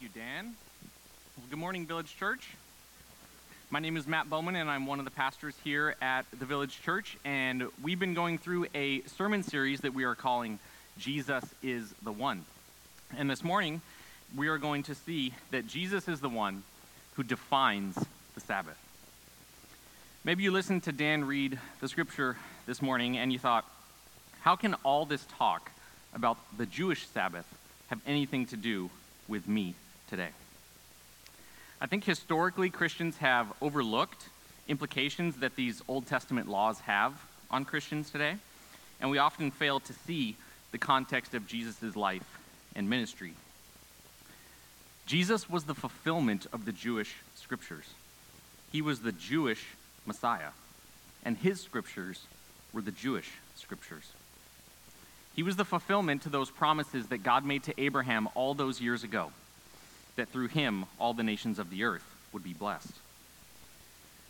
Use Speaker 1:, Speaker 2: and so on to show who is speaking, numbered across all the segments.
Speaker 1: Thank you, Dan. Well, good morning, Village Church. My name is Matt Bowman, and I'm one of the pastors here at the Village Church. And we've been going through a sermon series that we are calling Jesus is the One. And this morning, we are going to see that Jesus is the one who defines the Sabbath. Maybe you listened to Dan read the scripture this morning and you thought, how can all this talk about the Jewish Sabbath have anything to do with me today? I think historically Christians have overlooked implications that these Old Testament laws have on Christians today, and we often fail to see the context of Jesus' life and ministry. Jesus was the fulfillment of the Jewish scriptures. He was the Jewish Messiah, and his scriptures were the Jewish scriptures. He was the fulfillment to those promises that God made to Abraham all those years ago, that through him all the nations of the earth would be blessed.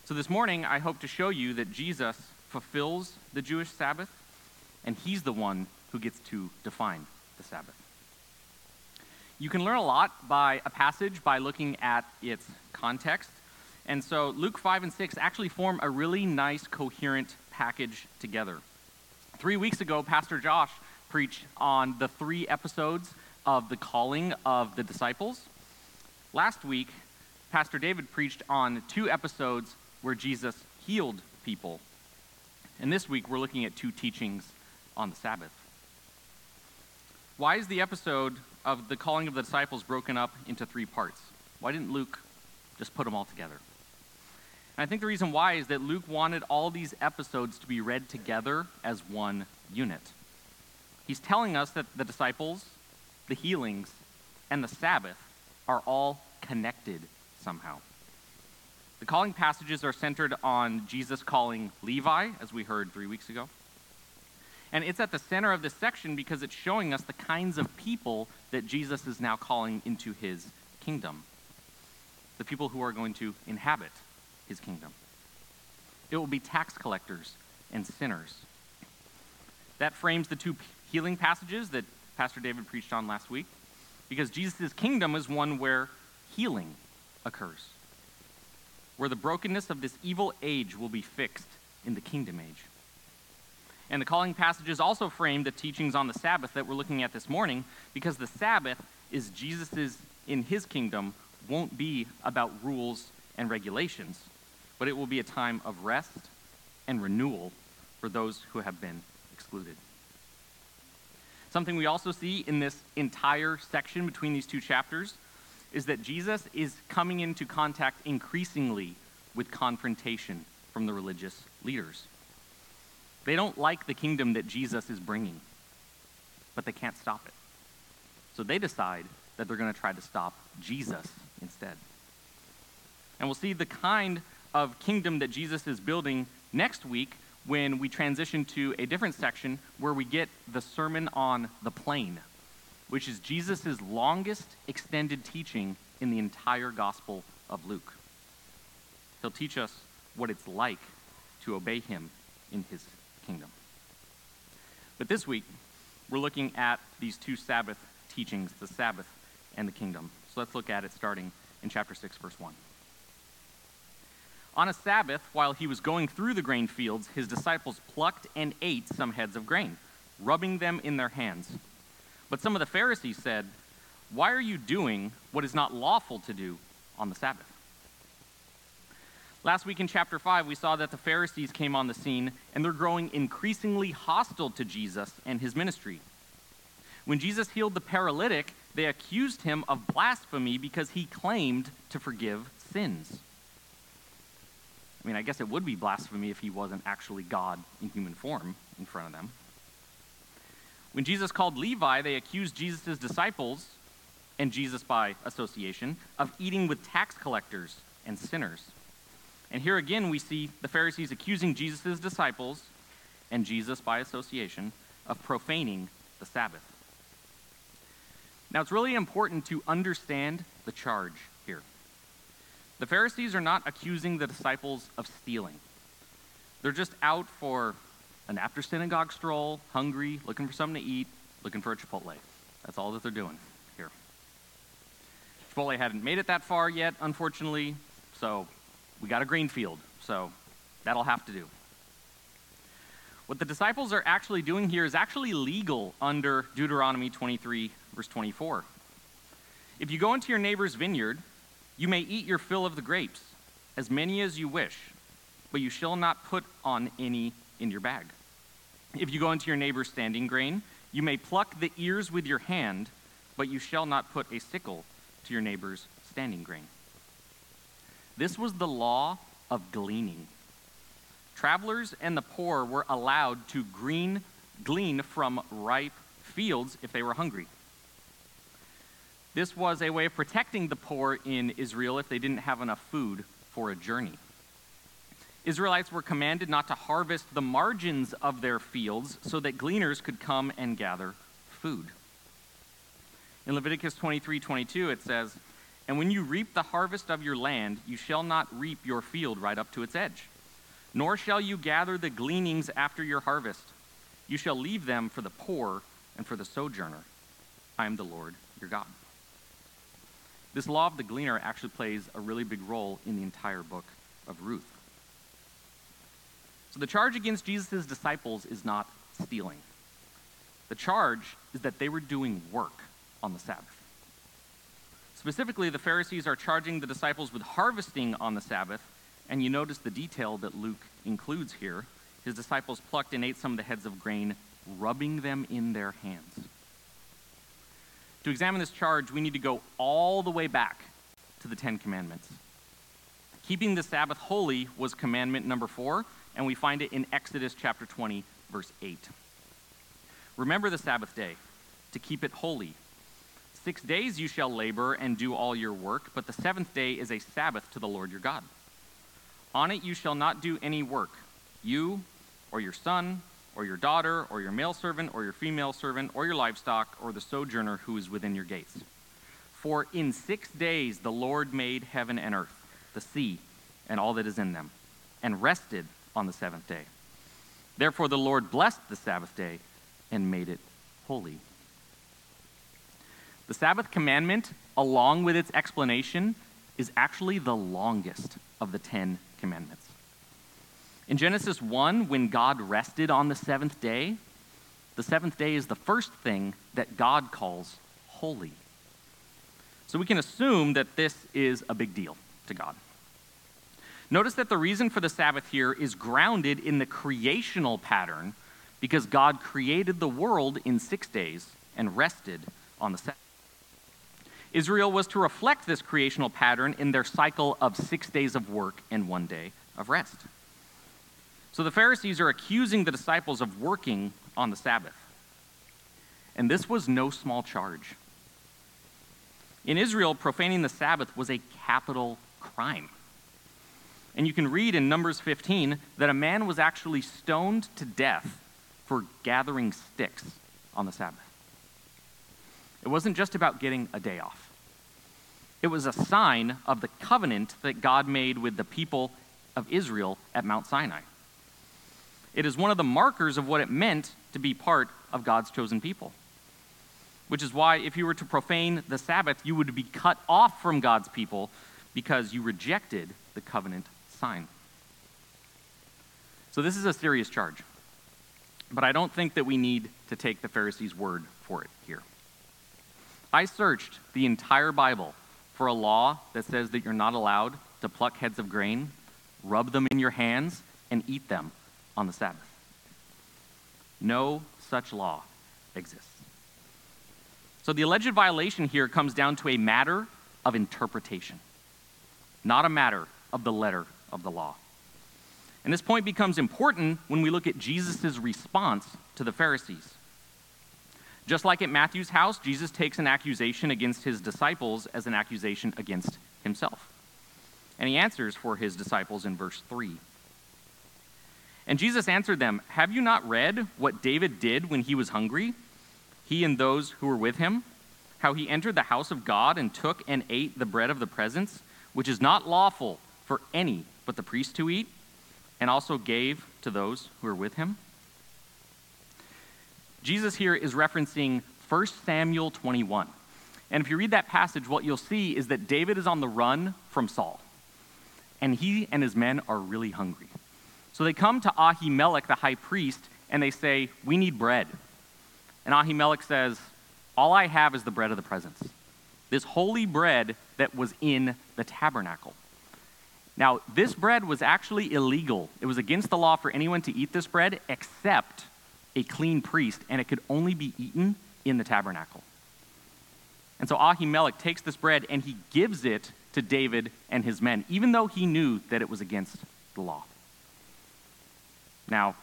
Speaker 1: So this morning, I hope to show you that Jesus fulfills the Jewish Sabbath, and he's the one who gets to define the Sabbath. You can learn a lot by a passage by looking at its context. And so Luke 5 and 6 actually form a really nice, coherent package together. Three weeks ago, Pastor Josh preached on the three episodes of the calling of the disciples. Last week, Pastor David preached on two episodes where Jesus healed people. And this week, we're looking at two teachings on the Sabbath. Why is the episode of the calling of the disciples broken up into three parts? Why didn't Luke just put them all together? And I think the reason why is that Luke wanted all these episodes to be read together as one unit. He's telling us that the disciples, the healings, and the Sabbath are all connected somehow. The calling passages are centered on Jesus calling Levi, as we heard three weeks ago. And it's at the center of this section because it's showing us the kinds of people that Jesus is now calling into his kingdom. The people who are going to inhabit his kingdom. It will be tax collectors and sinners. That frames the two healing passages that Pastor David preached on last week because Jesus' kingdom is one where healing occurs, where the brokenness of this evil age will be fixed in the kingdom age. And the calling passages also frame the teachings on the Sabbath that we're looking at this morning because the Sabbath is Jesus's in his kingdom won't be about rules and regulations, but it will be a time of rest and renewal for those who have been excluded. Something we also see in this entire section between these two chapters is that Jesus is coming into contact increasingly with confrontation from the religious leaders. They don't like the kingdom that Jesus is bringing, but they can't stop it. So they decide that they're going to try to stop Jesus instead. And we'll see the kind of kingdom that Jesus is building next week when we transition to a different section where we get the Sermon on the Plain, which is Jesus' longest extended teaching in the entire Gospel of Luke. He'll teach us what it's like to obey him in his kingdom. But this week, we're looking at these two Sabbath teachings the Sabbath and the kingdom. So let's look at it starting in chapter 6, verse 1. On a Sabbath, while he was going through the grain fields, his disciples plucked and ate some heads of grain, rubbing them in their hands. But some of the Pharisees said, Why are you doing what is not lawful to do on the Sabbath? Last week in chapter 5, we saw that the Pharisees came on the scene and they're growing increasingly hostile to Jesus and his ministry. When Jesus healed the paralytic, they accused him of blasphemy because he claimed to forgive sins. I mean, I guess it would be blasphemy if he wasn't actually God in human form in front of them. When Jesus called Levi, they accused Jesus' disciples, and Jesus by association, of eating with tax collectors and sinners. And here again, we see the Pharisees accusing Jesus' disciples, and Jesus by association, of profaning the Sabbath. Now, it's really important to understand the charge. The Pharisees are not accusing the disciples of stealing, they're just out for an after synagogue stroll, hungry, looking for something to eat, looking for a Chipotle. That's all that they're doing here. Chipotle hadn't made it that far yet, unfortunately, so we got a grain field, so that'll have to do. What the disciples are actually doing here is actually legal under Deuteronomy 23, verse 24. If you go into your neighbor's vineyard, you may eat your fill of the grapes, as many as you wish, but you shall not put on any in your bag. If you go into your neighbor's standing grain, you may pluck the ears with your hand, but you shall not put a sickle to your neighbor's standing grain. This was the law of gleaning. Travelers and the poor were allowed to green, glean from ripe fields if they were hungry. This was a way of protecting the poor in Israel if they didn't have enough food for a journey. Israelites were commanded not to harvest the margins of their fields so that gleaners could come and gather food. In Leviticus 23 22, it says, And when you reap the harvest of your land, you shall not reap your field right up to its edge, nor shall you gather the gleanings after your harvest. You shall leave them for the poor and for the sojourner. I am the Lord your God. This law of the gleaner actually plays a really big role in the entire book of Ruth. So the charge against Jesus' disciples is not stealing. The charge is that they were doing work on the Sabbath. Specifically, the Pharisees are charging the disciples with harvesting on the Sabbath, and you notice the detail that Luke includes here. His disciples plucked and ate some of the heads of grain, rubbing them in their hands. To examine this charge, we need to go all the way back to the Ten Commandments. Keeping the Sabbath holy was commandment number four, and we find it in Exodus chapter 20, verse 8. Remember the Sabbath day, to keep it holy. Six days you shall labor and do all your work, but the seventh day is a Sabbath to the Lord your God. On it you shall not do any work, you, or your son, or your daughter, or your male servant, or your female servant, or your livestock, or the sojourner who is within your gates. For in six days the Lord made heaven and earth, the sea, and all that is in them, and rested on the seventh day. Therefore, the Lord blessed the Sabbath day and made it holy. The Sabbath commandment, along with its explanation, is actually the longest of the Ten Commandments. In Genesis 1, when God rested on the seventh day, the seventh day is the first thing that God calls holy. So we can assume that this is a big deal to God. Notice that the reason for the Sabbath here is grounded in the creational pattern because God created the world in six days and rested on the seventh. Israel was to reflect this creational pattern in their cycle of six days of work and one day of rest. So the Pharisees are accusing the disciples of working on the Sabbath. And this was no small charge. In Israel, profaning the Sabbath was a capital crime. And you can read in Numbers 15 that a man was actually stoned to death for gathering sticks on the Sabbath. It wasn't just about getting a day off, it was a sign of the covenant that God made with the people of Israel at Mount Sinai. It is one of the markers of what it meant to be part of God's chosen people. Which is why, if you were to profane the Sabbath, you would be cut off from God's people because you rejected the covenant sign. So this is a serious charge. But I don't think that we need to take the Pharisees' word for it here. I searched the entire Bible for a law that says that you're not allowed to pluck heads of grain, rub them in your hands, and eat them on the Sabbath. No such law exists. So the alleged violation here comes down to a matter of interpretation, not a matter of the letter of the law. And this point becomes important when we look at Jesus' response to the Pharisees. Just like at Matthew's house, Jesus takes an accusation against his disciples as an accusation against himself. And he answers for his disciples in verse 3. And Jesus answered them, Have you not read what David did when he was hungry, he and those who were with him? How he entered the house of God and took and ate the bread of the presence, which is not lawful for any but the priest to eat, and also gave to those who were with him? Jesus here is referencing 1 Samuel 21. And if you read that passage, what you'll see is that David is on the run from Saul. And he and his men are really hungry. So they come to Ahimelech, the high priest, and they say, We need bread. And Ahimelech says, All I have is the bread of the presence, this holy bread that was in the tabernacle. Now, this bread was actually illegal. It was against the law for anyone to eat this bread except a clean priest, and it could only be eaten in the tabernacle. And so Ahimelech takes this bread and he gives it to David and his men, even though he knew that it was against the law. Now,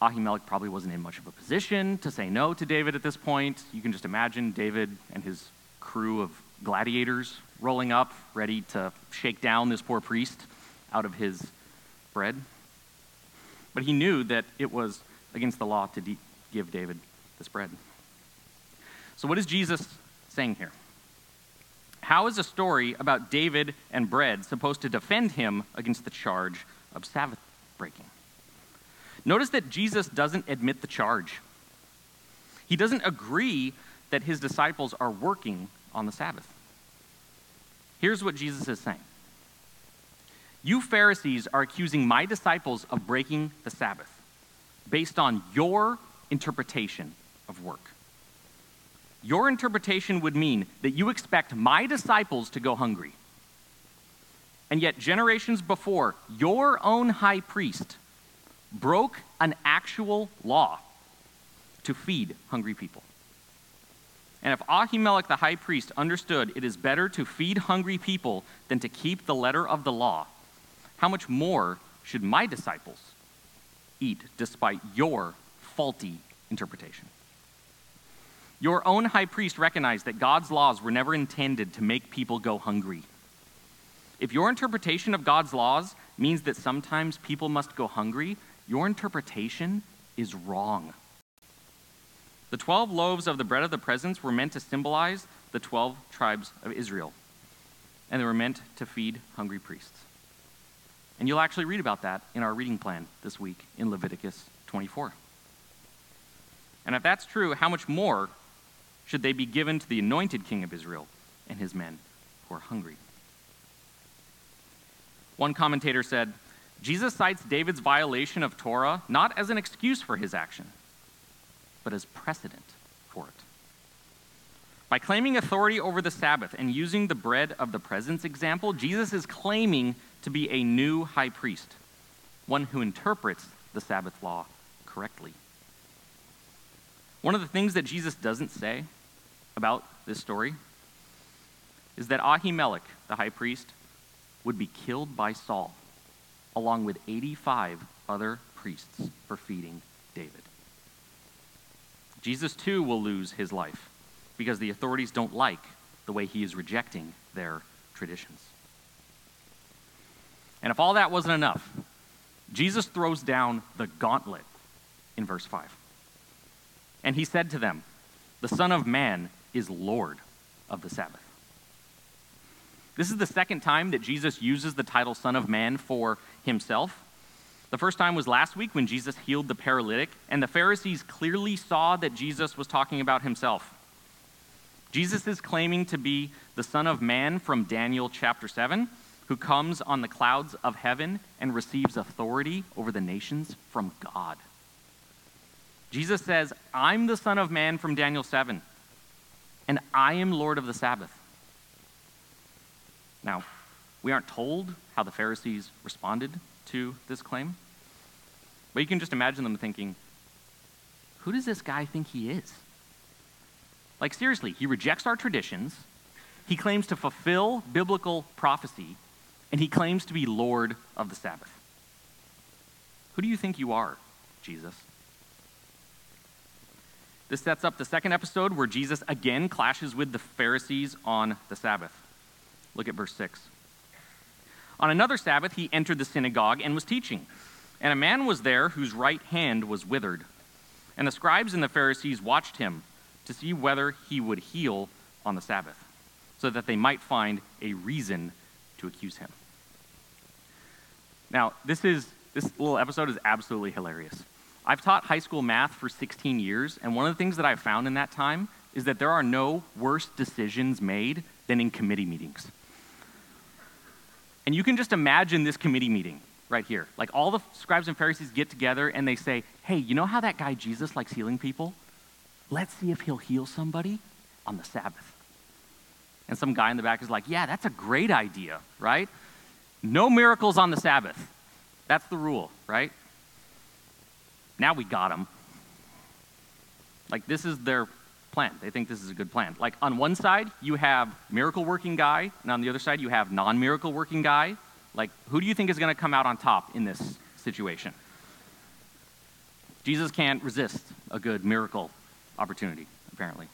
Speaker 1: Ahimelech probably wasn't in much of a position to say no to David at this point. You can just imagine David and his crew of gladiators rolling up, ready to shake down this poor priest out of his bread. But he knew that it was against the law to de- give David this bread. So, what is Jesus saying here? How is a story about David and bread supposed to defend him against the charge of Sabbath breaking? Notice that Jesus doesn't admit the charge. He doesn't agree that his disciples are working on the Sabbath. Here's what Jesus is saying You Pharisees are accusing my disciples of breaking the Sabbath based on your interpretation of work. Your interpretation would mean that you expect my disciples to go hungry. And yet, generations before, your own high priest broke an actual law to feed hungry people. And if Ahimelech the high priest understood it is better to feed hungry people than to keep the letter of the law, how much more should my disciples eat despite your faulty interpretation? Your own high priest recognized that God's laws were never intended to make people go hungry. If your interpretation of God's laws means that sometimes people must go hungry, your interpretation is wrong. The 12 loaves of the bread of the presence were meant to symbolize the 12 tribes of Israel, and they were meant to feed hungry priests. And you'll actually read about that in our reading plan this week in Leviticus 24. And if that's true, how much more should they be given to the anointed king of Israel and his men who are hungry? One commentator said, Jesus cites David's violation of Torah not as an excuse for his action, but as precedent for it. By claiming authority over the Sabbath and using the bread of the presence example, Jesus is claiming to be a new high priest, one who interprets the Sabbath law correctly. One of the things that Jesus doesn't say about this story is that Ahimelech, the high priest, would be killed by Saul along with 85 other priests for feeding David. Jesus too will lose his life because the authorities don't like the way he is rejecting their traditions. And if all that wasn't enough, Jesus throws down the gauntlet in verse 5. And he said to them, The Son of Man is Lord of the Sabbath. This is the second time that Jesus uses the title Son of Man for himself. The first time was last week when Jesus healed the paralytic, and the Pharisees clearly saw that Jesus was talking about himself. Jesus is claiming to be the Son of Man from Daniel chapter 7, who comes on the clouds of heaven and receives authority over the nations from God. Jesus says, I'm the Son of Man from Daniel 7, and I am Lord of the Sabbath. Now, we aren't told how the Pharisees responded to this claim, but you can just imagine them thinking, who does this guy think he is? Like, seriously, he rejects our traditions, he claims to fulfill biblical prophecy, and he claims to be Lord of the Sabbath. Who do you think you are, Jesus? This sets up the second episode where Jesus again clashes with the Pharisees on the Sabbath. Look at verse 6. On another Sabbath, he entered the synagogue and was teaching. And a man was there whose right hand was withered. And the scribes and the Pharisees watched him to see whether he would heal on the Sabbath, so that they might find a reason to accuse him. Now, this is this little episode is absolutely hilarious. I've taught high school math for 16 years, and one of the things that I've found in that time is that there are no worse decisions made than in committee meetings. And you can just imagine this committee meeting right here. Like all the scribes and Pharisees get together and they say, hey, you know how that guy Jesus likes healing people? Let's see if he'll heal somebody on the Sabbath. And some guy in the back is like, yeah, that's a great idea, right? No miracles on the Sabbath. That's the rule, right? Now we got him. Like, this is their plan. They think this is a good plan. Like, on one side, you have miracle working guy, and on the other side, you have non miracle working guy. Like, who do you think is going to come out on top in this situation? Jesus can't resist a good miracle opportunity, apparently.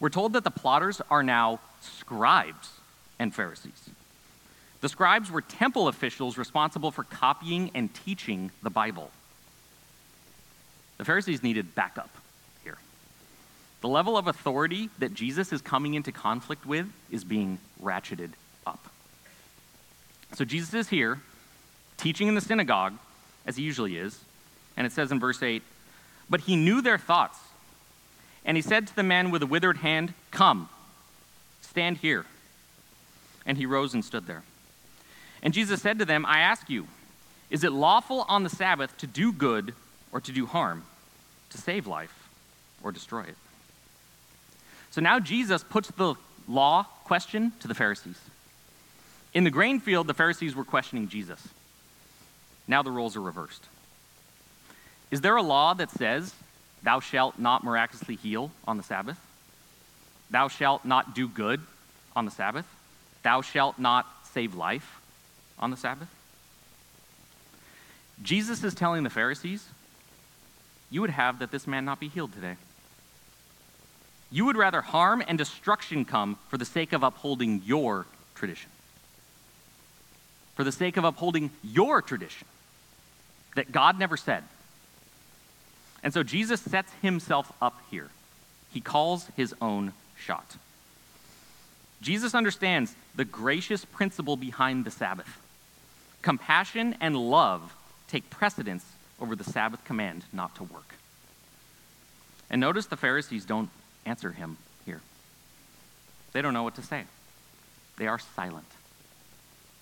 Speaker 1: We're told that the plotters are now scribes and Pharisees. The scribes were temple officials responsible for copying and teaching the Bible. The Pharisees needed backup. The level of authority that Jesus is coming into conflict with is being ratcheted up. So Jesus is here, teaching in the synagogue, as he usually is, and it says in verse 8, But he knew their thoughts. And he said to the man with the withered hand, Come, stand here. And he rose and stood there. And Jesus said to them, I ask you, is it lawful on the Sabbath to do good or to do harm, to save life or destroy it? So now Jesus puts the law question to the Pharisees. In the grain field, the Pharisees were questioning Jesus. Now the roles are reversed. Is there a law that says Thou shalt not miraculously heal on the Sabbath. Thou shalt not do good on the Sabbath. Thou shalt not save life on the Sabbath. Jesus is telling the Pharisees, You would have that this man not be healed today. You would rather harm and destruction come for the sake of upholding your tradition. For the sake of upholding your tradition that God never said. And so Jesus sets himself up here. He calls his own shot. Jesus understands the gracious principle behind the Sabbath. Compassion and love take precedence over the Sabbath command not to work. And notice the Pharisees don't answer him here. They don't know what to say. They are silent.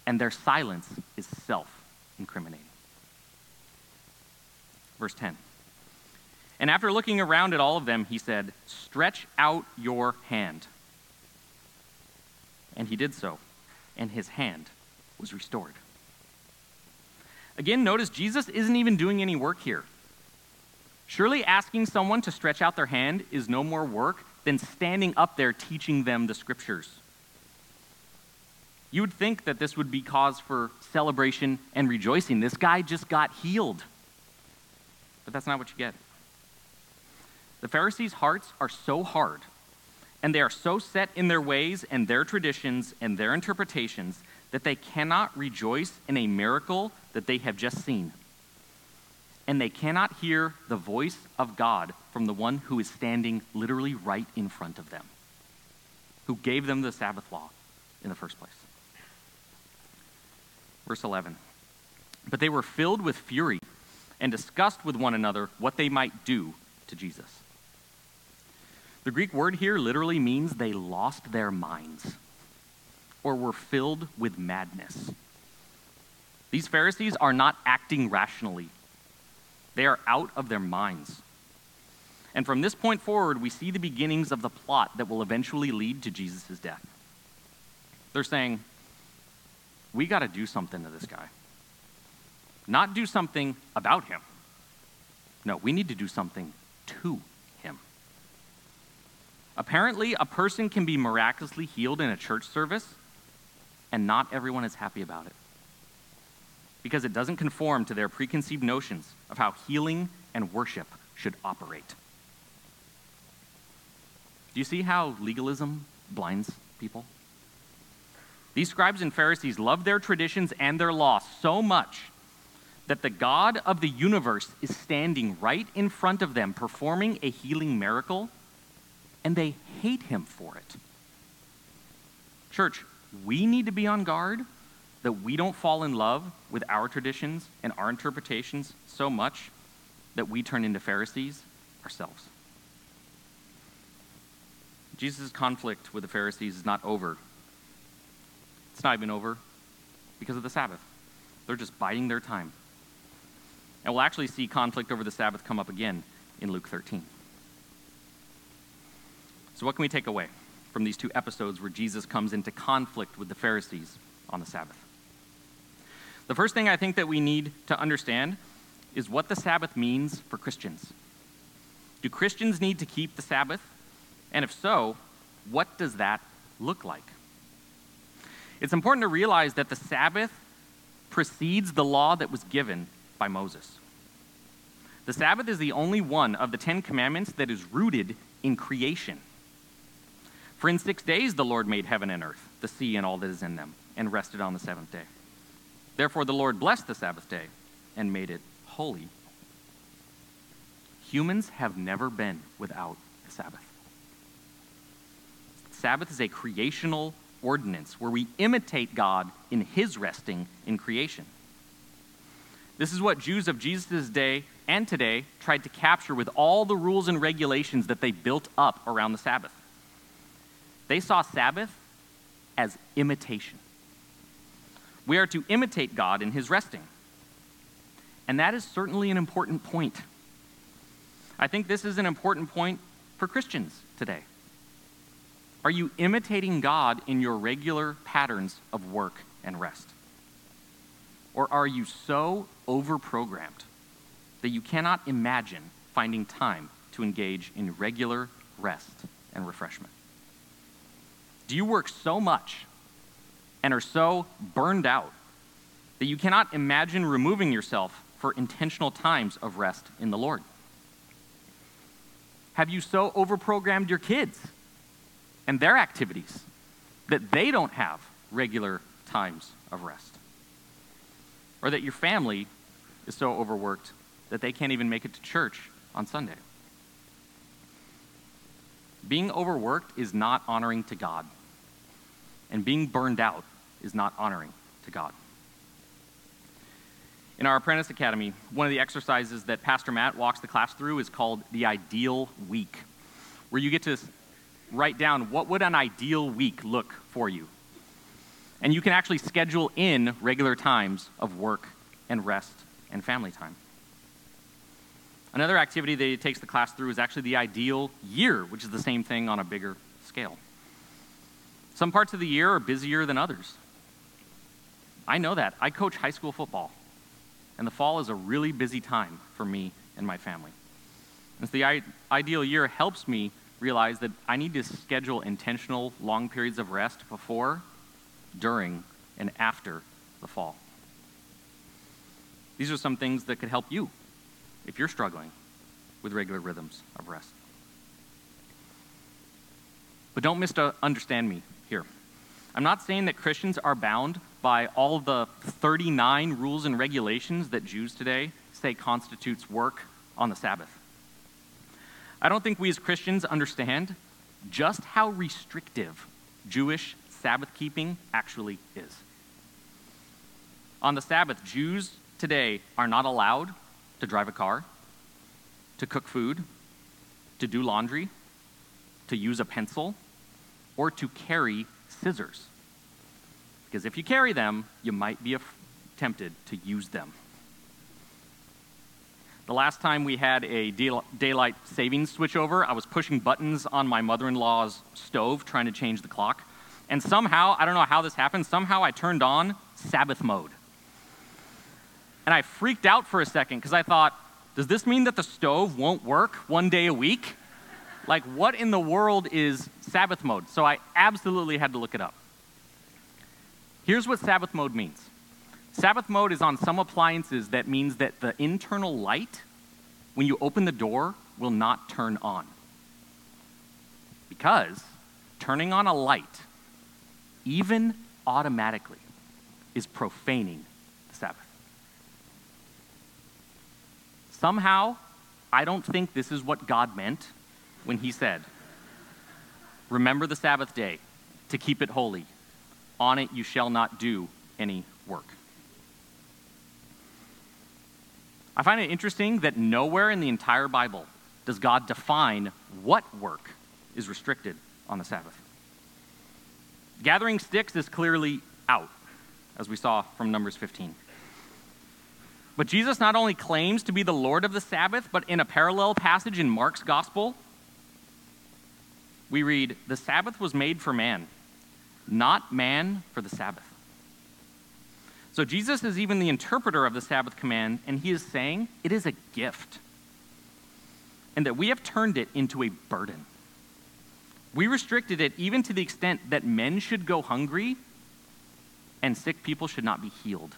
Speaker 1: And their silence is self incriminating. Verse 10. And after looking around at all of them, he said, Stretch out your hand. And he did so, and his hand was restored. Again, notice Jesus isn't even doing any work here. Surely asking someone to stretch out their hand is no more work than standing up there teaching them the scriptures. You would think that this would be cause for celebration and rejoicing. This guy just got healed. But that's not what you get. The Pharisees' hearts are so hard, and they are so set in their ways and their traditions and their interpretations that they cannot rejoice in a miracle that they have just seen. And they cannot hear the voice of God from the one who is standing literally right in front of them, who gave them the Sabbath law in the first place. Verse 11 But they were filled with fury and discussed with one another what they might do to Jesus. The Greek word here literally means they lost their minds or were filled with madness. These Pharisees are not acting rationally, they are out of their minds. And from this point forward, we see the beginnings of the plot that will eventually lead to Jesus' death. They're saying, we got to do something to this guy. Not do something about him. No, we need to do something to him. Apparently, a person can be miraculously healed in a church service, and not everyone is happy about it. Because it doesn't conform to their preconceived notions of how healing and worship should operate. Do you see how legalism blinds people? These scribes and Pharisees love their traditions and their law so much that the God of the universe is standing right in front of them performing a healing miracle and they hate him for it. Church, we need to be on guard that we don't fall in love with our traditions and our interpretations so much that we turn into Pharisees ourselves. Jesus' conflict with the Pharisees is not over. It's not even over because of the Sabbath. They're just biding their time. And we'll actually see conflict over the Sabbath come up again in Luke 13. So, what can we take away from these two episodes where Jesus comes into conflict with the Pharisees on the Sabbath? The first thing I think that we need to understand is what the Sabbath means for Christians. Do Christians need to keep the Sabbath? And if so, what does that look like? It's important to realize that the Sabbath precedes the law that was given by Moses. The Sabbath is the only one of the Ten Commandments that is rooted in creation. For in six days the Lord made heaven and earth, the sea and all that is in them, and rested on the seventh day. Therefore the Lord blessed the Sabbath day and made it holy. Humans have never been without the Sabbath. Sabbath is a creational ordinance where we imitate God in his resting in creation. This is what Jews of Jesus' day and today tried to capture with all the rules and regulations that they built up around the Sabbath. They saw Sabbath as imitation. We are to imitate God in his resting. And that is certainly an important point. I think this is an important point for Christians today. Are you imitating God in your regular patterns of work and rest? Or are you so overprogrammed that you cannot imagine finding time to engage in regular rest and refreshment? Do you work so much and are so burned out that you cannot imagine removing yourself for intentional times of rest in the Lord? Have you so overprogrammed your kids and their activities that they don't have regular times of rest? Or that your family is so overworked that they can't even make it to church on Sunday? Being overworked is not honoring to God, and being burned out is not honoring to God. In our Apprentice Academy, one of the exercises that Pastor Matt walks the class through is called the Ideal Week, where you get to write down what would an ideal week look for you. And you can actually schedule in regular times of work and rest and family time. Another activity that he takes the class through is actually the ideal year, which is the same thing on a bigger scale. Some parts of the year are busier than others. I know that. I coach high school football, and the fall is a really busy time for me and my family. And so the ideal year helps me realize that I need to schedule intentional long periods of rest before, during, and after the fall. These are some things that could help you if you're struggling with regular rhythms of rest. But don't misunderstand me here. I'm not saying that Christians are bound by all the 39 rules and regulations that Jews today say constitutes work on the Sabbath. I don't think we as Christians understand just how restrictive Jewish Sabbath keeping actually is. On the Sabbath, Jews today are not allowed to drive a car, to cook food, to do laundry, to use a pencil, or to carry scissors. Because if you carry them, you might be tempted to use them. The last time we had a daylight savings switchover, I was pushing buttons on my mother in law's stove trying to change the clock. And somehow, I don't know how this happened, somehow I turned on Sabbath mode. And I freaked out for a second because I thought, does this mean that the stove won't work one day a week? Like, what in the world is Sabbath mode? So I absolutely had to look it up. Here's what Sabbath mode means Sabbath mode is on some appliances that means that the internal light, when you open the door, will not turn on. Because turning on a light, even automatically, is profaning the Sabbath. Somehow, I don't think this is what God meant when he said, Remember the Sabbath day to keep it holy. On it you shall not do any work. I find it interesting that nowhere in the entire Bible does God define what work is restricted on the Sabbath. Gathering sticks is clearly out, as we saw from Numbers 15. But Jesus not only claims to be the Lord of the Sabbath, but in a parallel passage in Mark's Gospel, we read, The Sabbath was made for man, not man for the Sabbath. So Jesus is even the interpreter of the Sabbath command, and he is saying it is a gift, and that we have turned it into a burden. We restricted it even to the extent that men should go hungry and sick people should not be healed.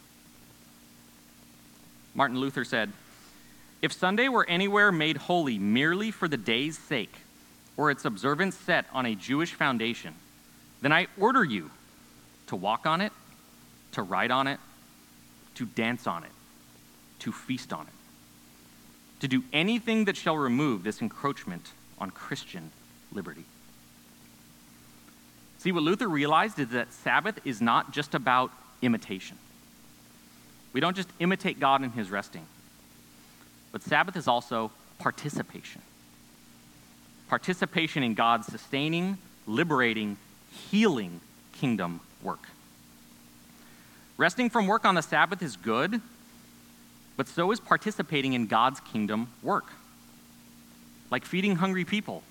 Speaker 1: Martin Luther said, If Sunday were anywhere made holy merely for the day's sake, or its observance set on a Jewish foundation, then I order you to walk on it, to ride on it, to dance on it, to feast on it, to do anything that shall remove this encroachment on Christian liberty. See, what Luther realized is that Sabbath is not just about imitation. We don't just imitate God in his resting, but Sabbath is also participation. Participation in God's sustaining, liberating, healing kingdom work. Resting from work on the Sabbath is good, but so is participating in God's kingdom work. Like feeding hungry people,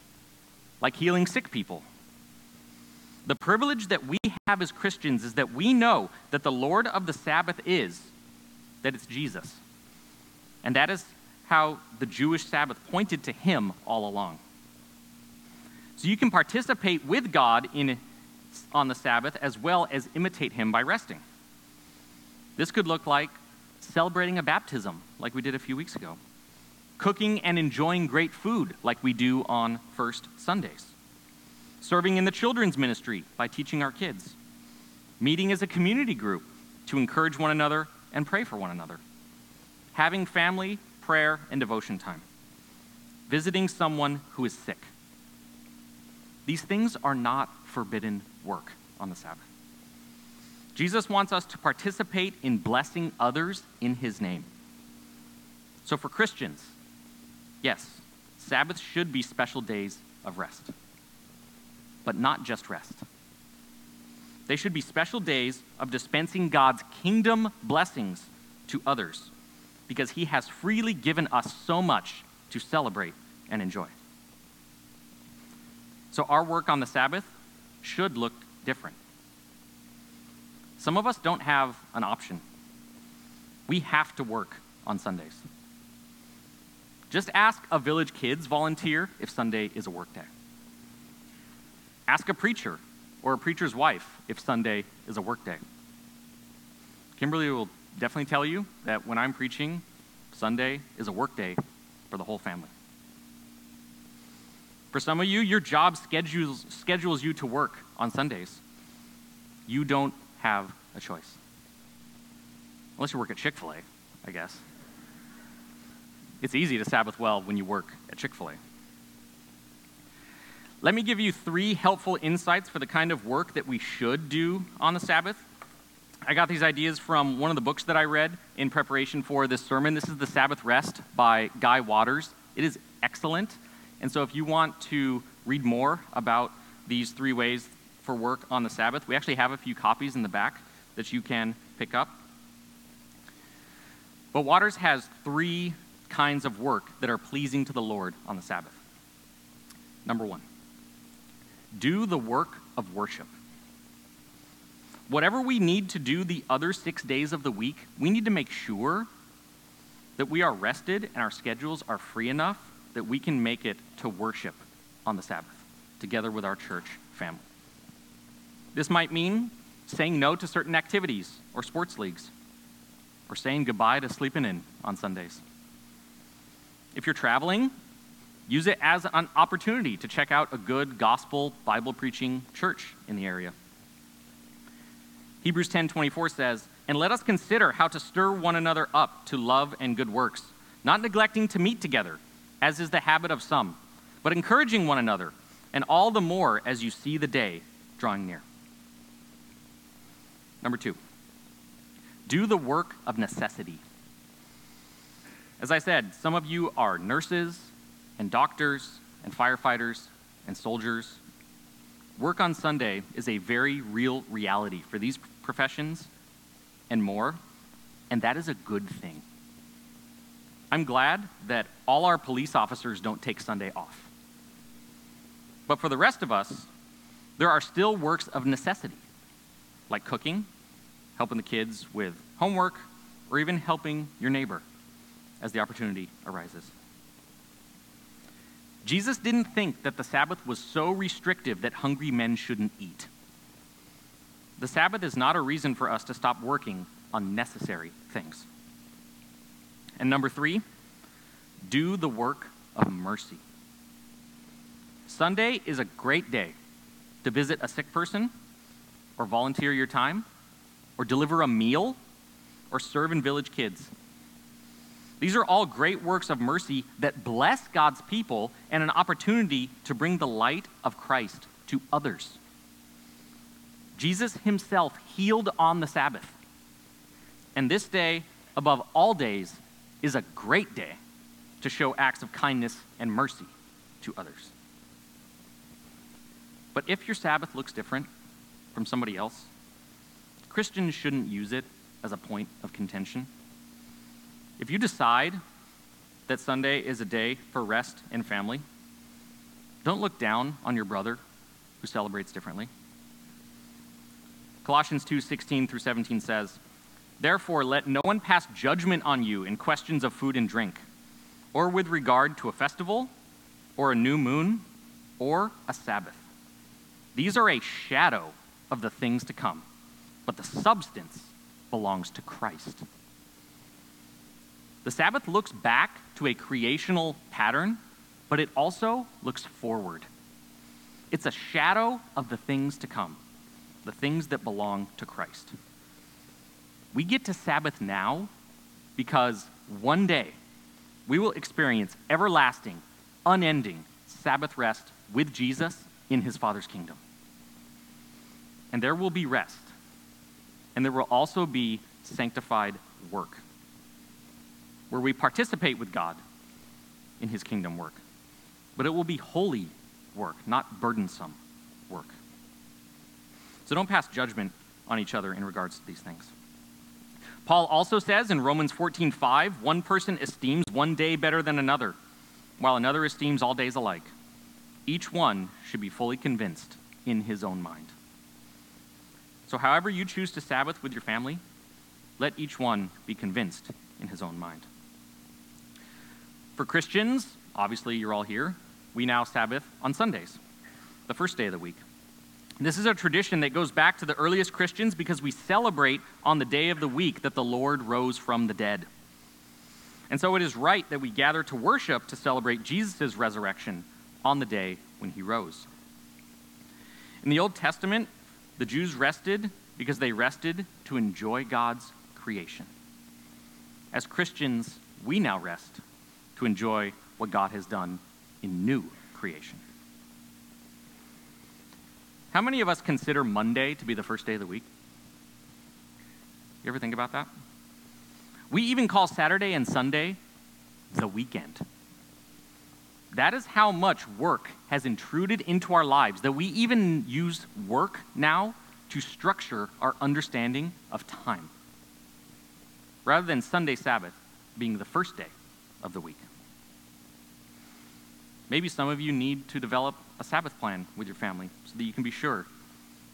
Speaker 1: like healing sick people. The privilege that we have as Christians is that we know that the Lord of the Sabbath is that it's Jesus. And that is how the Jewish Sabbath pointed to him all along. So you can participate with God in, on the Sabbath as well as imitate him by resting. This could look like celebrating a baptism, like we did a few weeks ago, cooking and enjoying great food, like we do on First Sundays, serving in the children's ministry by teaching our kids, meeting as a community group to encourage one another and pray for one another. Having family, prayer, and devotion time. Visiting someone who is sick. These things are not forbidden work on the Sabbath. Jesus wants us to participate in blessing others in his name. So for Christians, yes, Sabbaths should be special days of rest, but not just rest. They should be special days of dispensing God's kingdom blessings to others because He has freely given us so much to celebrate and enjoy. So, our work on the Sabbath should look different. Some of us don't have an option. We have to work on Sundays. Just ask a village kids volunteer if Sunday is a work day. Ask a preacher or a preacher's wife if Sunday is a work day. Kimberly will definitely tell you that when I'm preaching, Sunday is a work day for the whole family. For some of you, your job schedules, schedules you to work on Sundays. You don't have a choice. Unless you work at Chick fil A, I guess. It's easy to Sabbath well when you work at Chick fil A. Let me give you three helpful insights for the kind of work that we should do on the Sabbath. I got these ideas from one of the books that I read in preparation for this sermon. This is The Sabbath Rest by Guy Waters. It is excellent. And so, if you want to read more about these three ways for work on the Sabbath, we actually have a few copies in the back that you can pick up. But Waters has three kinds of work that are pleasing to the Lord on the Sabbath. Number one, do the work of worship. Whatever we need to do the other six days of the week, we need to make sure that we are rested and our schedules are free enough that we can make it to worship on the Sabbath together with our church family. This might mean saying no to certain activities or sports leagues, or saying goodbye to sleeping in on Sundays. If you're traveling, Use it as an opportunity to check out a good gospel Bible preaching church in the area. Hebrews 10:24 says, "And let us consider how to stir one another up to love and good works, not neglecting to meet together, as is the habit of some, but encouraging one another, and all the more as you see the day drawing near." Number 2. Do the work of necessity. As I said, some of you are nurses, and doctors and firefighters and soldiers. work on Sunday is a very real reality for these professions and more, and that is a good thing. I'm glad that all our police officers don't take Sunday off. But for the rest of us, there are still works of necessity, like cooking, helping the kids with homework, or even helping your neighbor as the opportunity arises. Jesus didn't think that the Sabbath was so restrictive that hungry men shouldn't eat. The Sabbath is not a reason for us to stop working on necessary things. And number three, do the work of mercy. Sunday is a great day to visit a sick person, or volunteer your time, or deliver a meal, or serve in village kids. These are all great works of mercy that bless God's people and an opportunity to bring the light of Christ to others. Jesus himself healed on the Sabbath. And this day, above all days, is a great day to show acts of kindness and mercy to others. But if your Sabbath looks different from somebody else, Christians shouldn't use it as a point of contention. If you decide that Sunday is a day for rest and family, don't look down on your brother who celebrates differently. Colossians 2 16 through 17 says, Therefore, let no one pass judgment on you in questions of food and drink, or with regard to a festival, or a new moon, or a Sabbath. These are a shadow of the things to come, but the substance belongs to Christ. The Sabbath looks back to a creational pattern, but it also looks forward. It's a shadow of the things to come, the things that belong to Christ. We get to Sabbath now because one day we will experience everlasting, unending Sabbath rest with Jesus in his Father's kingdom. And there will be rest, and there will also be sanctified work where we participate with God in his kingdom work. But it will be holy work, not burdensome work. So don't pass judgment on each other in regards to these things. Paul also says in Romans 14:5, one person esteems one day better than another, while another esteems all days alike. Each one should be fully convinced in his own mind. So however you choose to Sabbath with your family, let each one be convinced in his own mind. For Christians, obviously you're all here, we now Sabbath on Sundays, the first day of the week. This is a tradition that goes back to the earliest Christians because we celebrate on the day of the week that the Lord rose from the dead. And so it is right that we gather to worship to celebrate Jesus' resurrection on the day when he rose. In the Old Testament, the Jews rested because they rested to enjoy God's creation. As Christians, we now rest to enjoy what God has done in new creation. How many of us consider Monday to be the first day of the week? You ever think about that? We even call Saturday and Sunday the weekend. That is how much work has intruded into our lives that we even use work now to structure our understanding of time, rather than Sunday Sabbath being the first day of the week. Maybe some of you need to develop a Sabbath plan with your family so that you can be sure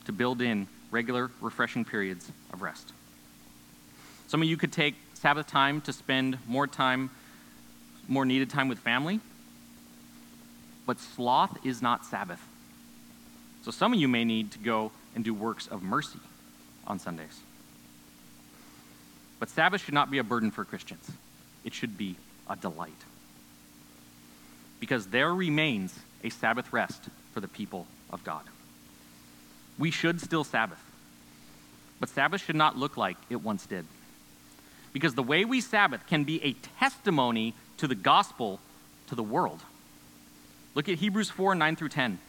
Speaker 1: to build in regular, refreshing periods of rest. Some of you could take Sabbath time to spend more time, more needed time with family. But sloth is not Sabbath. So some of you may need to go and do works of mercy on Sundays. But Sabbath should not be a burden for Christians, it should be a delight because there remains a Sabbath rest for the people of God. We should still Sabbath, but Sabbath should not look like it once did. Because the way we Sabbath can be a testimony to the gospel to the world. Look at Hebrews 4 9 through 10.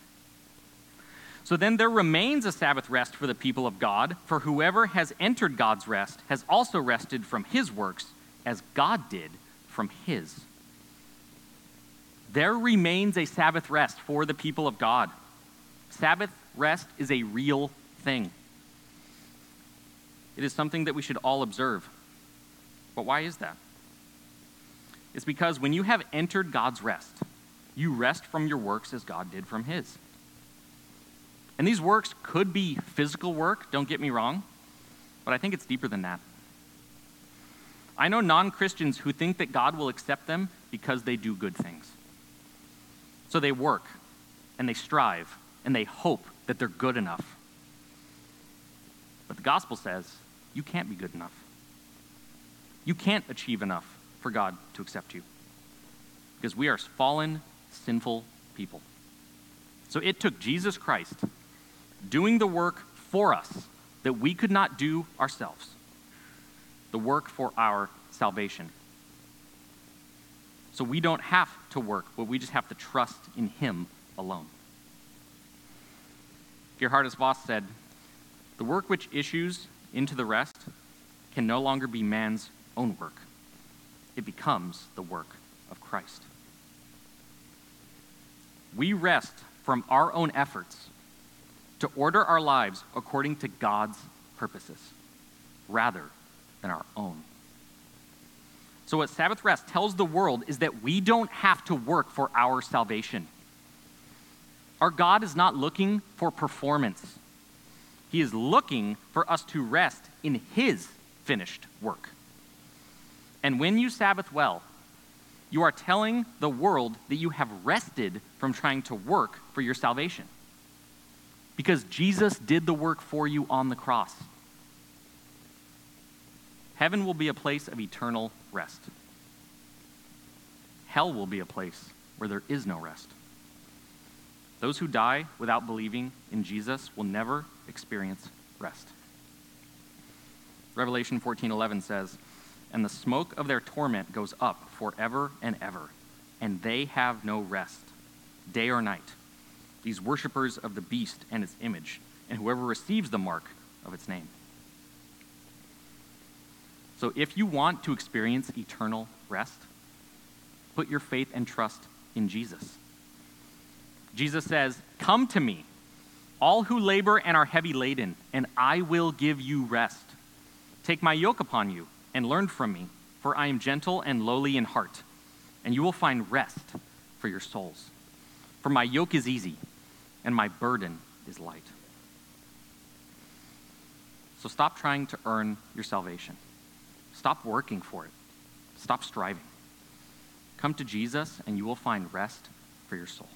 Speaker 1: So then there remains a Sabbath rest for the people of God, for whoever has entered God's rest has also rested from his works as God did from his there remains a Sabbath rest for the people of God. Sabbath rest is a real thing. It is something that we should all observe. But why is that? It's because when you have entered God's rest, you rest from your works as God did from his. And these works could be physical work, don't get me wrong, but I think it's deeper than that. I know non Christians who think that God will accept them because they do good things. So they work and they strive and they hope that they're good enough. But the gospel says you can't be good enough. You can't achieve enough for God to accept you because we are fallen, sinful people. So it took Jesus Christ doing the work for us that we could not do ourselves, the work for our salvation. So we don't have to work, but we just have to trust in Him alone. Geerhardus Vos said, The work which issues into the rest can no longer be man's own work, it becomes the work of Christ. We rest from our own efforts to order our lives according to God's purposes rather than our own. So, what Sabbath rest tells the world is that we don't have to work for our salvation. Our God is not looking for performance, He is looking for us to rest in His finished work. And when you Sabbath well, you are telling the world that you have rested from trying to work for your salvation. Because Jesus did the work for you on the cross. Heaven will be a place of eternal rest. Hell will be a place where there is no rest. Those who die without believing in Jesus will never experience rest. Revelation 14:11 says, "And the smoke of their torment goes up forever and ever, and they have no rest, day or night. These worshippers of the beast and its image, and whoever receives the mark of its name." So if you want to experience eternal rest, put your faith and trust in Jesus. Jesus says, Come to me, all who labor and are heavy laden, and I will give you rest. Take my yoke upon you and learn from me, for I am gentle and lowly in heart, and you will find rest for your souls. For my yoke is easy, and my burden is light. So stop trying to earn your salvation. Stop working for it. Stop striving. Come to Jesus, and you will find rest for your soul.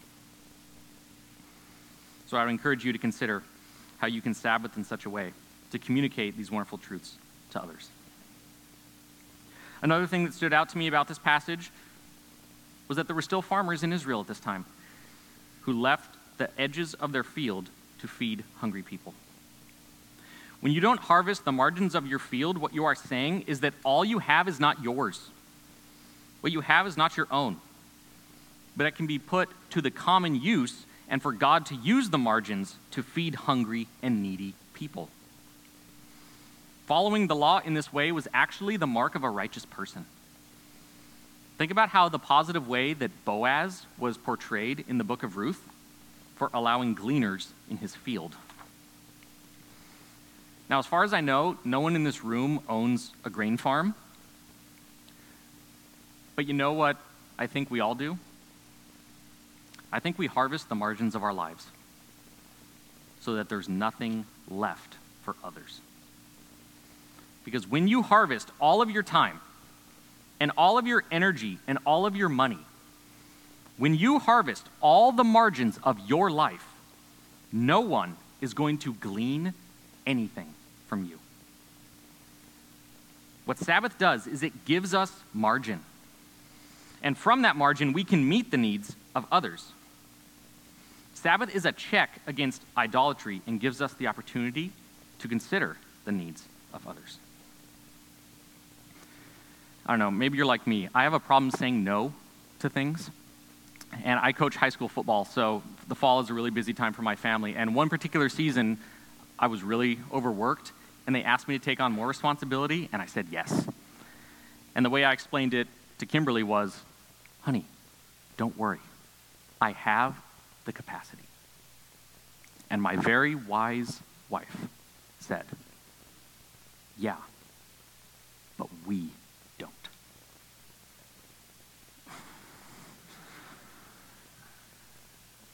Speaker 1: So I would encourage you to consider how you can Sabbath in such a way to communicate these wonderful truths to others. Another thing that stood out to me about this passage was that there were still farmers in Israel at this time who left the edges of their field to feed hungry people. When you don't harvest the margins of your field, what you are saying is that all you have is not yours. What you have is not your own, but it can be put to the common use and for God to use the margins to feed hungry and needy people. Following the law in this way was actually the mark of a righteous person. Think about how the positive way that Boaz was portrayed in the book of Ruth for allowing gleaners in his field. Now, as far as I know, no one in this room owns a grain farm. But you know what I think we all do? I think we harvest the margins of our lives so that there's nothing left for others. Because when you harvest all of your time and all of your energy and all of your money, when you harvest all the margins of your life, no one is going to glean anything from you. What Sabbath does is it gives us margin. And from that margin, we can meet the needs of others. Sabbath is a check against idolatry and gives us the opportunity to consider the needs of others. I don't know, maybe you're like me. I have a problem saying no to things. And I coach high school football, so the fall is a really busy time for my family. And one particular season, I was really overworked, and they asked me to take on more responsibility, and I said yes. And the way I explained it to Kimberly was honey, don't worry. I have the capacity. And my very wise wife said, Yeah, but we don't.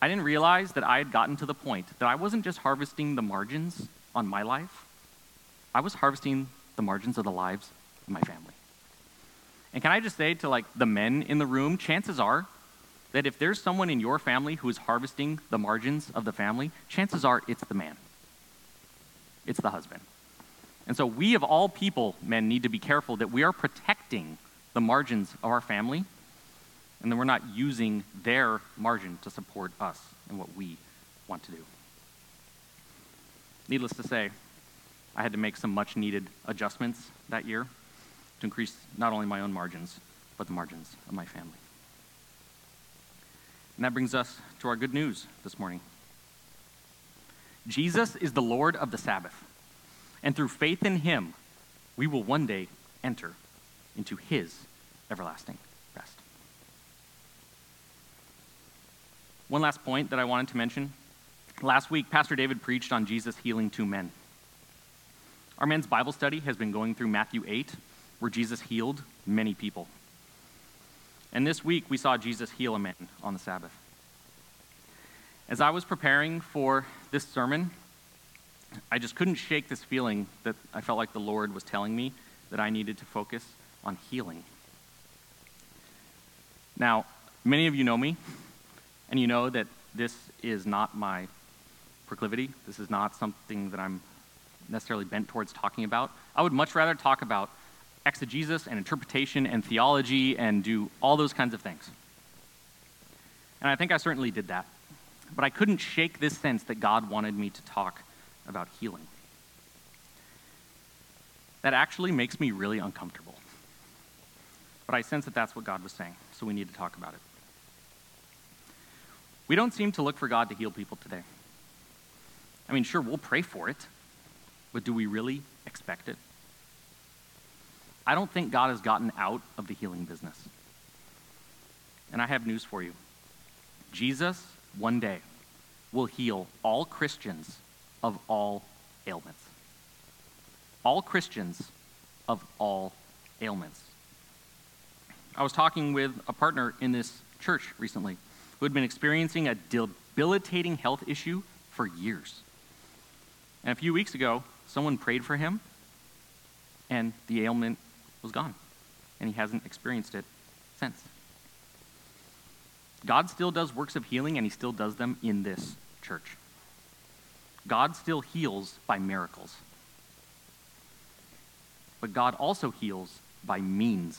Speaker 1: I didn't realize that I had gotten to the point that I wasn't just harvesting the margins on my life, I was harvesting the margins of the lives of my family. And can I just say to like the men in the room, chances are that if there's someone in your family who is harvesting the margins of the family, chances are it's the man. It's the husband. And so we of all people, men, need to be careful that we are protecting the margins of our family and then we're not using their margin to support us and what we want to do. Needless to say, I had to make some much needed adjustments that year to increase not only my own margins, but the margins of my family. And that brings us to our good news this morning. Jesus is the Lord of the Sabbath, and through faith in him, we will one day enter into his everlasting rest. One last point that I wanted to mention. Last week, Pastor David preached on Jesus healing two men. Our men's Bible study has been going through Matthew 8, where Jesus healed many people. And this week, we saw Jesus heal a man on the Sabbath. As I was preparing for this sermon, I just couldn't shake this feeling that I felt like the Lord was telling me that I needed to focus on healing. Now, many of you know me, and you know that this is not my proclivity. This is not something that I'm necessarily bent towards talking about. I would much rather talk about exegesis and interpretation and theology and do all those kinds of things. And I think I certainly did that. But I couldn't shake this sense that God wanted me to talk about healing. That actually makes me really uncomfortable. But I sense that that's what God was saying, so we need to talk about it. We don't seem to look for God to heal people today. I mean, sure, we'll pray for it, but do we really expect it? I don't think God has gotten out of the healing business. And I have news for you Jesus, one day, will heal all Christians of all ailments. All Christians of all ailments. I was talking with a partner in this church recently who had been experiencing a debilitating health issue for years. And a few weeks ago, someone prayed for him, and the ailment was gone. And he hasn't experienced it since. God still does works of healing, and he still does them in this church. God still heals by miracles. But God also heals by means.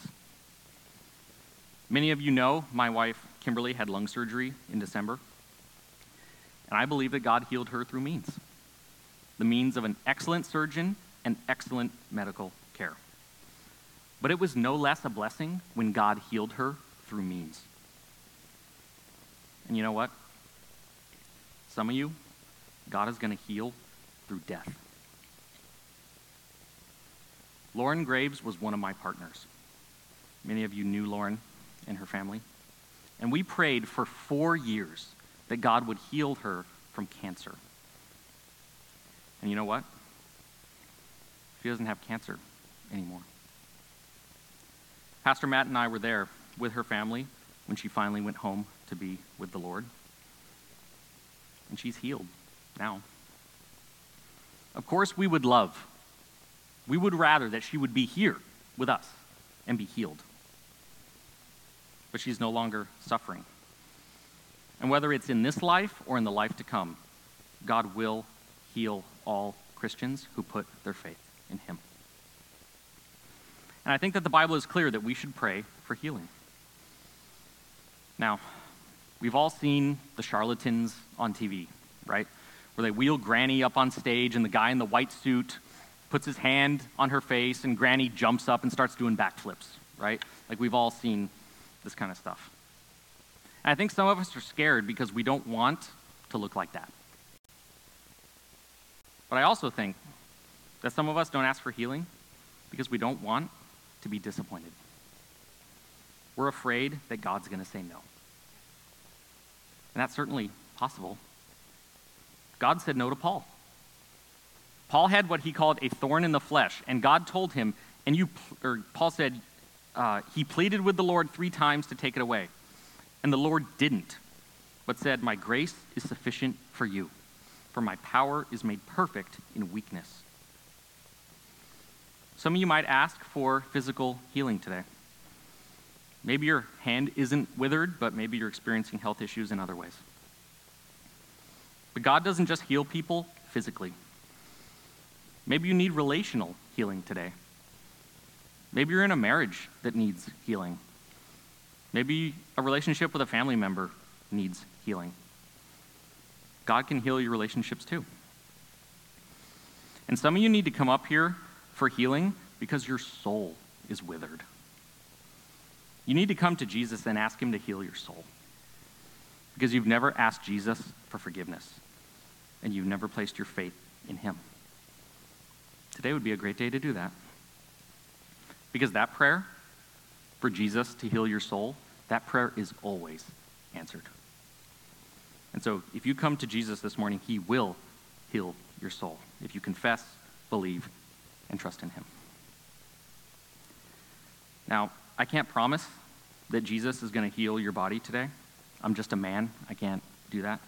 Speaker 1: Many of you know my wife, Kimberly, had lung surgery in December. And I believe that God healed her through means the means of an excellent surgeon and excellent medical care. But it was no less a blessing when God healed her through means. And you know what? Some of you, God is going to heal through death. Lauren Graves was one of my partners. Many of you knew Lauren and her family. And we prayed for four years that God would heal her from cancer. And you know what? She doesn't have cancer anymore. Pastor Matt and I were there with her family when she finally went home to be with the Lord. And she's healed now. Of course, we would love, we would rather that she would be here with us and be healed. But she's no longer suffering. And whether it's in this life or in the life to come, God will heal all Christians who put their faith in Him. And I think that the Bible is clear that we should pray for healing. Now, we've all seen the charlatans on TV, right? Where they wheel Granny up on stage and the guy in the white suit puts his hand on her face and Granny jumps up and starts doing backflips, right? Like we've all seen this kind of stuff. And I think some of us are scared because we don't want to look like that. But I also think that some of us don't ask for healing because we don't want to be disappointed. We're afraid that God's going to say no. And that's certainly possible. God said no to Paul. Paul had what he called a thorn in the flesh, and God told him, and you, or Paul said, uh, he pleaded with the Lord three times to take it away. And the Lord didn't, but said, My grace is sufficient for you, for my power is made perfect in weakness. Some of you might ask for physical healing today. Maybe your hand isn't withered, but maybe you're experiencing health issues in other ways. But God doesn't just heal people physically. Maybe you need relational healing today. Maybe you're in a marriage that needs healing. Maybe a relationship with a family member needs healing. God can heal your relationships too. And some of you need to come up here for healing because your soul is withered. You need to come to Jesus and ask Him to heal your soul because you've never asked Jesus for forgiveness and you've never placed your faith in Him. Today would be a great day to do that. Because that prayer for Jesus to heal your soul, that prayer is always answered. And so if you come to Jesus this morning, he will heal your soul if you confess, believe, and trust in him. Now, I can't promise that Jesus is going to heal your body today. I'm just a man. I can't do that.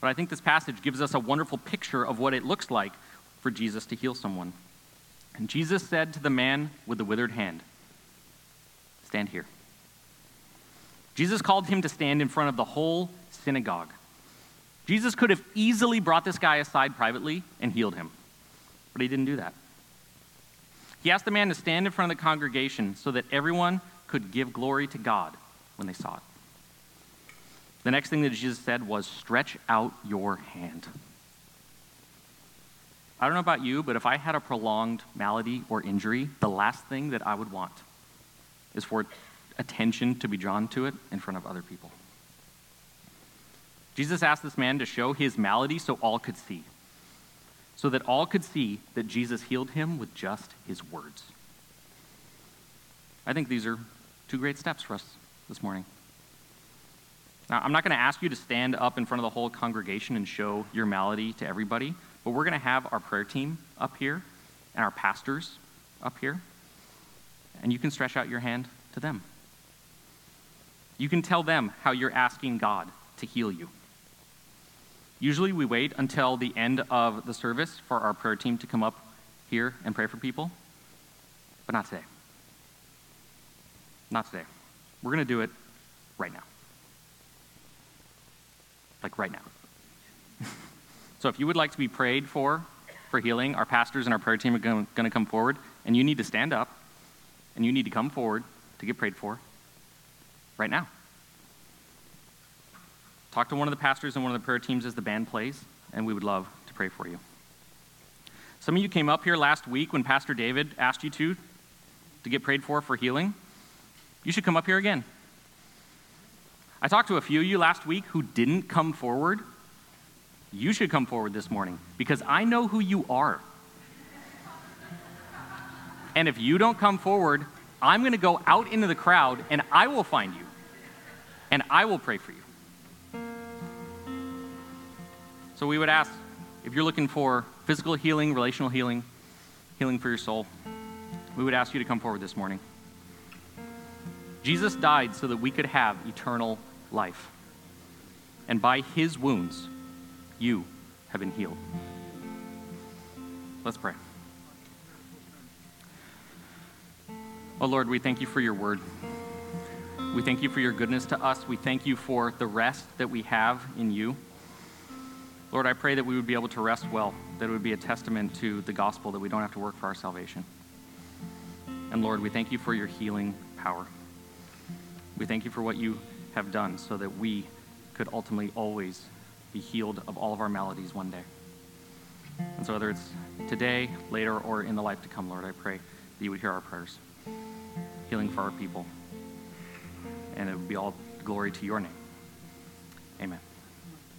Speaker 1: But I think this passage gives us a wonderful picture of what it looks like for Jesus to heal someone. And Jesus said to the man with the withered hand, Stand here. Jesus called him to stand in front of the whole synagogue. Jesus could have easily brought this guy aside privately and healed him, but he didn't do that. He asked the man to stand in front of the congregation so that everyone could give glory to God when they saw it. The next thing that Jesus said was, Stretch out your hand. I don't know about you, but if I had a prolonged malady or injury, the last thing that I would want is for attention to be drawn to it in front of other people. Jesus asked this man to show his malady so all could see, so that all could see that Jesus healed him with just his words. I think these are two great steps for us this morning. Now, I'm not going to ask you to stand up in front of the whole congregation and show your malady to everybody. But we're going to have our prayer team up here and our pastors up here. And you can stretch out your hand to them. You can tell them how you're asking God to heal you. Usually we wait until the end of the service for our prayer team to come up here and pray for people, but not today. Not today. We're going to do it right now. Like right now. So if you would like to be prayed for for healing, our pastors and our prayer team are going to come forward, and you need to stand up, and you need to come forward to get prayed for right now. Talk to one of the pastors and one of the prayer teams as the band plays, and we would love to pray for you. Some of you came up here last week when Pastor David asked you to to get prayed for for healing. You should come up here again. I talked to a few of you last week who didn't come forward you should come forward this morning because I know who you are. And if you don't come forward, I'm going to go out into the crowd and I will find you and I will pray for you. So we would ask if you're looking for physical healing, relational healing, healing for your soul, we would ask you to come forward this morning. Jesus died so that we could have eternal life. And by his wounds, you have been healed. Let's pray. Oh Lord, we thank you for your word. We thank you for your goodness to us. We thank you for the rest that we have in you. Lord, I pray that we would be able to rest well, that it would be a testament to the gospel that we don't have to work for our salvation. And Lord, we thank you for your healing power. We thank you for what you have done so that we could ultimately always be healed of all of our maladies one day. And so, whether it's today, later, or in the life to come, Lord, I pray that you would hear our prayers, healing for our people, and it would be all glory to your name. Amen.